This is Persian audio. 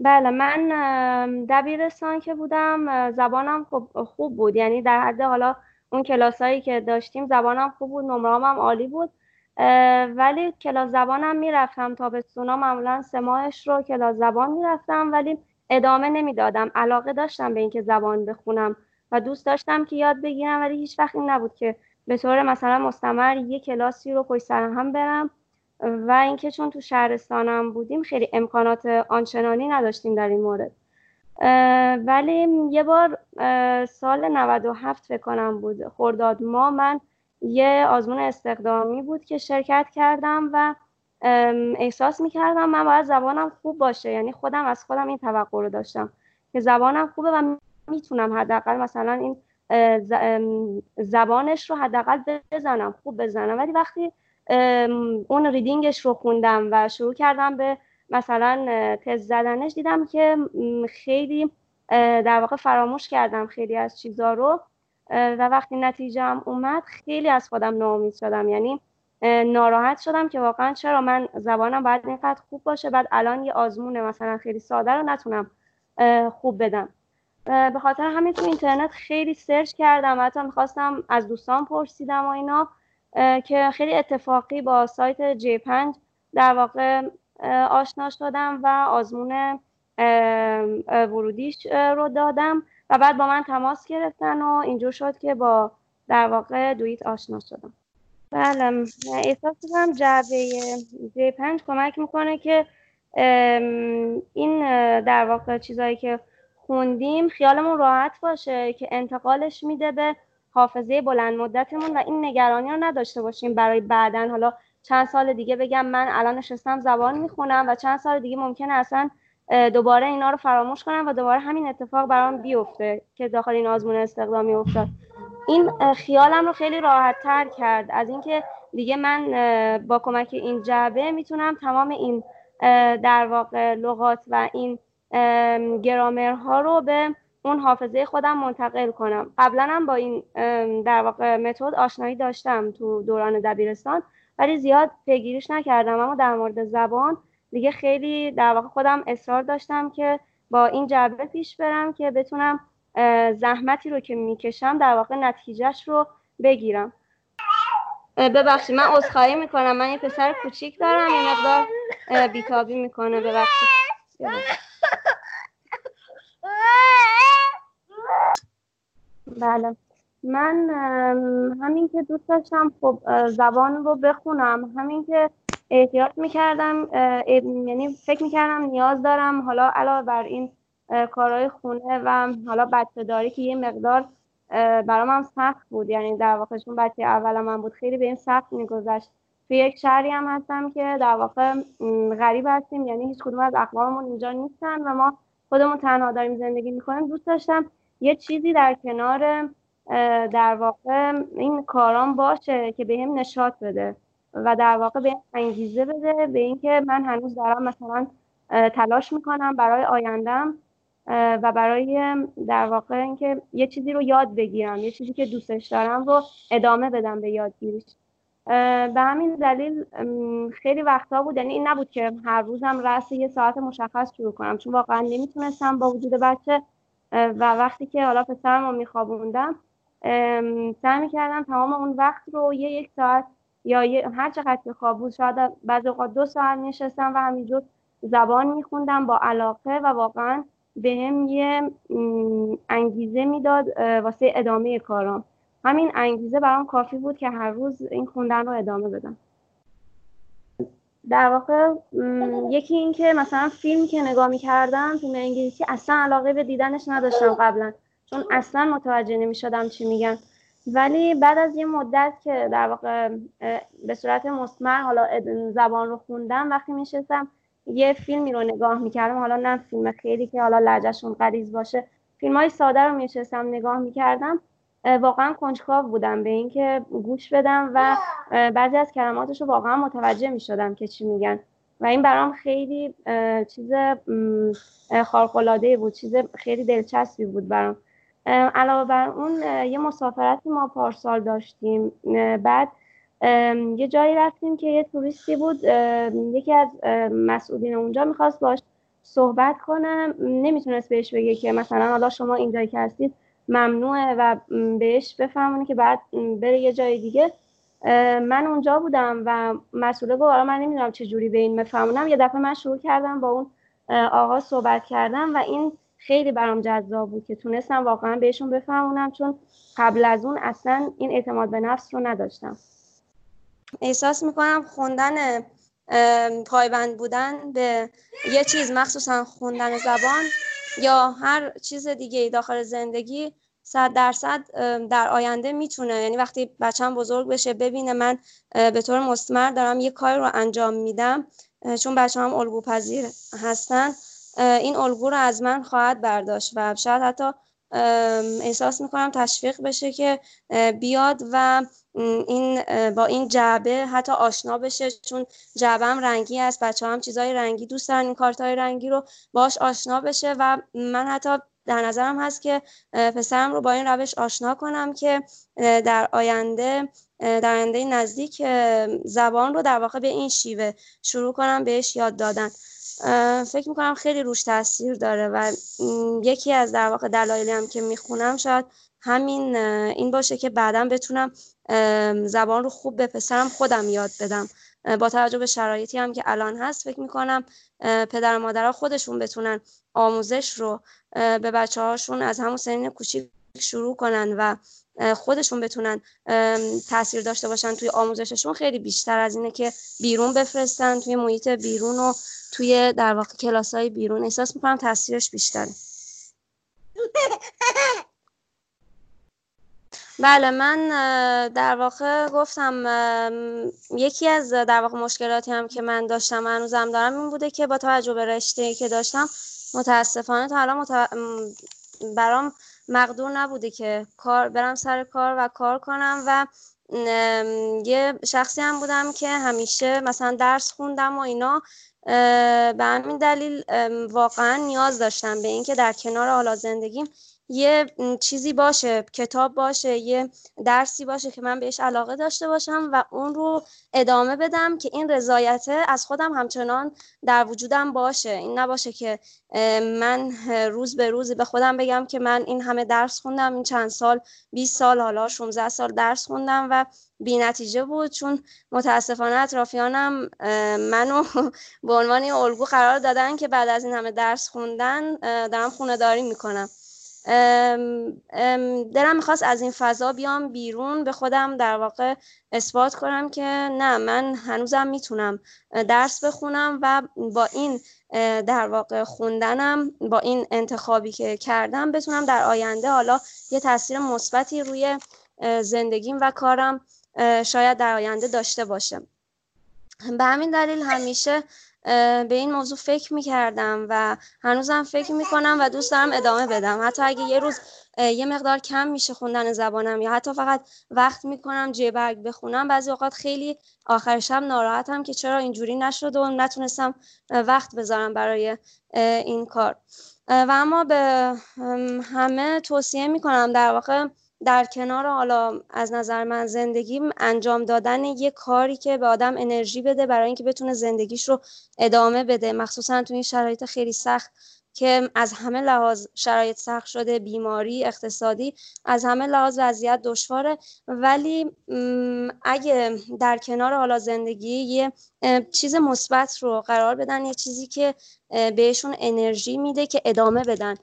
بله من دبیرستان که بودم زبانم خوب, خوب بود. یعنی در حد حالا اون کلاسایی که داشتیم زبانم خوب بود نمرام هم عالی بود. ولی کلاس زبانم می‌رفتم تابستونا. معمولا سه ماهش رو کلاس زبان می‌رفتم ولی ادامه نمی‌دادم. علاقه داشتم به اینکه زبان بخونم و دوست داشتم که یاد بگیرم ولی هیچ وقت نبود که به طور مثلا مستمر یه کلاسی رو پشت سر هم برم. و اینکه چون تو شهرستانم بودیم خیلی امکانات آنچنانی نداشتیم در این مورد. ولی یه بار سال 97 فکر کنم بود خرداد ما من یه آزمون استخدامی بود که شرکت کردم و احساس می‌کردم من باید زبانم خوب باشه. یعنی خودم از خودم این توقع رو داشتم که زبانم خوبه و می‌تونم حداقل مثلا این زبانش رو حداقل بزنم خوب بزنم. ولی وقتی اون ریدینگش رو خوندم و شروع کردم به مثلا تز زدنش. دیدم که خیلی در واقع فراموش کردم خیلی از چیزا رو. و وقتی نتیجه هم اومد خیلی از خودم ناامید شدم. یعنی ناراحت شدم که واقعا چرا من زبانم باید اینقدر خوب باشه. بعد الان یه آزمون مثلا خیلی ساده رو نتونم خوب بدم. به خاطر همین تو اینترنت خیلی سرچ کردم حتی می‌خواستم از دوستان پرسیدم و اینا. که خیلی اتفاقی با سایت جی پنج در واقع آشنا شدم و آزمون ورودیش رو دادم و بعد با من تماس گرفتن و اینجور شد که با در واقع دویت آشنا شدم. بله احساس کنم جعبه جی پنج کمک می‌کنه که این در واقع چیزهایی که خوندیم خیالمون راحت باشه که انتقالش میده به حافظه بلند مدتمون و این نگرانی رو نداشته باشیم برای بعدا. حالا چند سال دیگه بگم من الان نشستم زبان می‌خونم و چند سال دیگه ممکنه اصلا دوباره اینا رو فراموش کنم و دوباره همین اتفاق برام بیفته که داخل این آزمون استخدامی افتاد این خیالم رو خیلی راحت تر کرد. از اینکه دیگه من با کمک این جعبه می‌تونم تمام این در واقع لغات و این گرامرها رو به اون حافظه خودم منتقل کنم. قبلا هم با این در واقع متد آشنایی داشتم تو دوران دبیرستان ولی زیاد پیگیریش نکردم. اما در مورد زبان دیگه خیلی در واقع خودم اصرار داشتم که با این جعبه پیش برم که بتونم زحمتی رو که می‌کشم در واقع نتیجهش رو بگیرم. ببخشید من عذرخواهی می‌کنم. من یه پسر کوچیک دارم یه مقدار بیتابی می‌کنه. ببخشید. بله. من همین که دوست داشتم خب زبان رو بخونم. همین که احتیاط می‌کردم یعنی فکر می‌کردم نیاز دارم. حالا علاوه بر این کارهای خونه و حالا بچه داری که یه مقدار برام هم سخت بود. یعنی در واقع چون بچه اول من بود خیلی به این سخت میگذشت. توی یک شهری هم هستم که در واقع غریب هستیم. یعنی هیچ کدوم از اقواممون اینجا نیستن و ما خودمون تنها داریم زندگی می‌کنیم. دوست داشتم یه چیزی در کنار در واقع این کاران باشه که به هم نشاط بده و در واقع به انگیزه بده به اینکه من هنوز دارم مثلا تلاش می‌کنم برای آیندم و برای در واقع اینکه یه چیزی رو یاد بگیرم یه چیزی که دوستش دارم رو ادامه بدم به یادگیریش. به همین دلیل خیلی وقتا بود یعنی این نبود که هر روزم رأس یه ساعت مشخص شروع کنم چون واقعا نمی‌تونستم با وجود بچه و وقتی که حالا پسرم رو میخوابوندم سعی می‌کردم تمام اون وقت رو یه یک ساعت یا هر چقدر که خواب بود شاید بعض اوقات دو ساعت نشستم و همینجور زبان میخوندم با علاقه و واقعا به هم یه انگیزه می‌داد واسه ادامه کارام. همین انگیزه برام کافی بود که هر روز این خوندن رو ادامه بدم. در واقع یکی این که مثلا فیلمی که نگاه می‌کردم فیلم انگلیسی اصلا علاقه به دیدنش نداشتم قبلا چون اصلا متوجه نمی‌شدم چی میگن. ولی بعد از یه مدت که در واقع به صورت مستمر حالا زبان رو خوندم وقتی میشستم یه فیلمی رو نگاه می‌کردم. حالا نه فیلم خیلی که حالا لجشون قریز باشه. فیلم های ساده رو میشستم نگاه می‌کردم. واقعا کنجکاو بودم. به اینکه گوش بدم و بعضی از کلماتش رو واقعا متوجه می‌شدم که چی میگن. و این برام خیلی چیز خارق‌العاده بود چیز خیلی دلچسبی بود برام. علاوه بر اون یه مسافرتی ما پارسال داشتیم. بعد یه جایی رفتیم که یه توریستی بود. یکی از مسئولین اونجا می‌خواست باش صحبت کنه. نمی‌تونست بهش بگه که مثلا حالا شما اینجایی که هستید ممنوعه و بهش بفهمونه که بعد بره یه جای دیگه. من اونجا بودم و مسئوله گفت آره من نمی‌دونم چه جوری به این بفهمونم. یه دفعه من شروع کردم با اون آقا صحبت کردم و این خیلی برام جذاب بود که تونستم واقعا بهشون بفهمونم چون قبل از اون اصلا این اعتماد به نفس رو نداشتم. احساس می‌کنم خوندن پایبند بودن به یه چیز مخصوصا خوندن زبان یا هر چیز دیگه داخل زندگی صد درصد در آینده می‌تونه. یعنی وقتی بچم بزرگ بشه ببینه من به طور مستمر دارم یه کار رو انجام میدم چون بچه هم الگو پذیر هستن این الگو رو از من خواهد برداشت و شاید حتی احساس می‌کنم تشویق بشه که بیاد و این با این جعبه حتی آشنا بشه چون جعبه هم رنگی است بچه هم چیزای رنگی دوست دارن این کارت های رنگی رو باش آشنا بشه و من حتی در نظرم هست که پسرم رو با این روش آشنا کنم که در آینده در آینده نزدیک زبان رو در واقع به این شیوه شروع کنم بهش یاد دادن. فکر می‌کنم خیلی روش تاثیر داره و یکی از در واقع دلایلی هم که می‌خونم شاید همین این باشه که بعدا بتونم زبان رو خوب به پسرم خودم یاد بدم. با توجه به شرایطی هم که الان هست فکر می‌کنم پدر و مادرها خودشون بتونن آموزش رو به بچه هاشون از همون سنین کوچیک شروع کنن و خودشون بتونن تاثیر داشته باشن توی آموزششون. خیلی بیشتر از اینه که بیرون بفرستن توی محیط بیرون و توی در واقع کلاس های بیرون. احساس می‌کنم تاثیرش بیشتره. بله من در واقع گفتم یکی از در واقع مشکلاتی هم که من داشتم هنوزم دارم این بوده که با توجه به رشته که داشتم متاسفانه تا الان برام مقدور نبوده که کار برم سر کار و کار کنم و یه شخصی هم بودم که همیشه مثلا درس خوندم و اینا به همین دلیل واقعا نیاز داشتم به اینکه در کنار حالا زندگیم یه چیزی باشه کتاب باشه یه درسی باشه که من بهش علاقه داشته باشم و اون رو ادامه بدم که این رضایت از خودم همچنان در وجودم باشه. این نباشه که من روز به روز به خودم بگم که من این همه درس خوندم این چند سال 20 سال حالا 16 سال درس خوندم و بی نتیجه بود. چون متاسفانه اطرافیانم منو به عنوان الگو قرار دادن که بعد از این همه درس خوندن دارم خونه داری می‌کنم. دلم می‌خواست از این فضا بیام بیرون به خودم در واقع اثبات کنم که نه من هنوزم می‌تونم درس بخونم و با این در واقع خوندنم با این انتخابی که کردم بتونم در آینده حالا یه تاثیر مثبتی روی زندگیم و کارم شاید در آینده داشته باشه به همین دلیل همیشه به این موضوع فکر می‌کردم و هنوزم فکر می‌کنم و دوست دارم ادامه بدم. حتی اگه یه روز یه مقدار کم میشه خوندن زبانم یا حتی فقط وقت می‌کنم جبرگ بخونم بعضی اوقات خیلی آخر شب ناراحتم که چرا اینجوری نشد و نتونستم وقت بذارم برای این کار. و اما به همه توصیه می‌کنم در واقع در کنار حالا از نظر من زندگیم انجام دادن یه کاری که به آدم انرژی بده برای اینکه بتونه زندگیش رو ادامه بده. مخصوصا تو این شرایط خیلی سخت که از همه لحاظ شرایط سخت شده بیماری اقتصادی از همه لحاظ وضعیت دشواره ولی اگه در کنار حالا زندگی یه چیز مثبت رو قرار بدن یه چیزی که بهشون انرژی میده که ادامه بدن.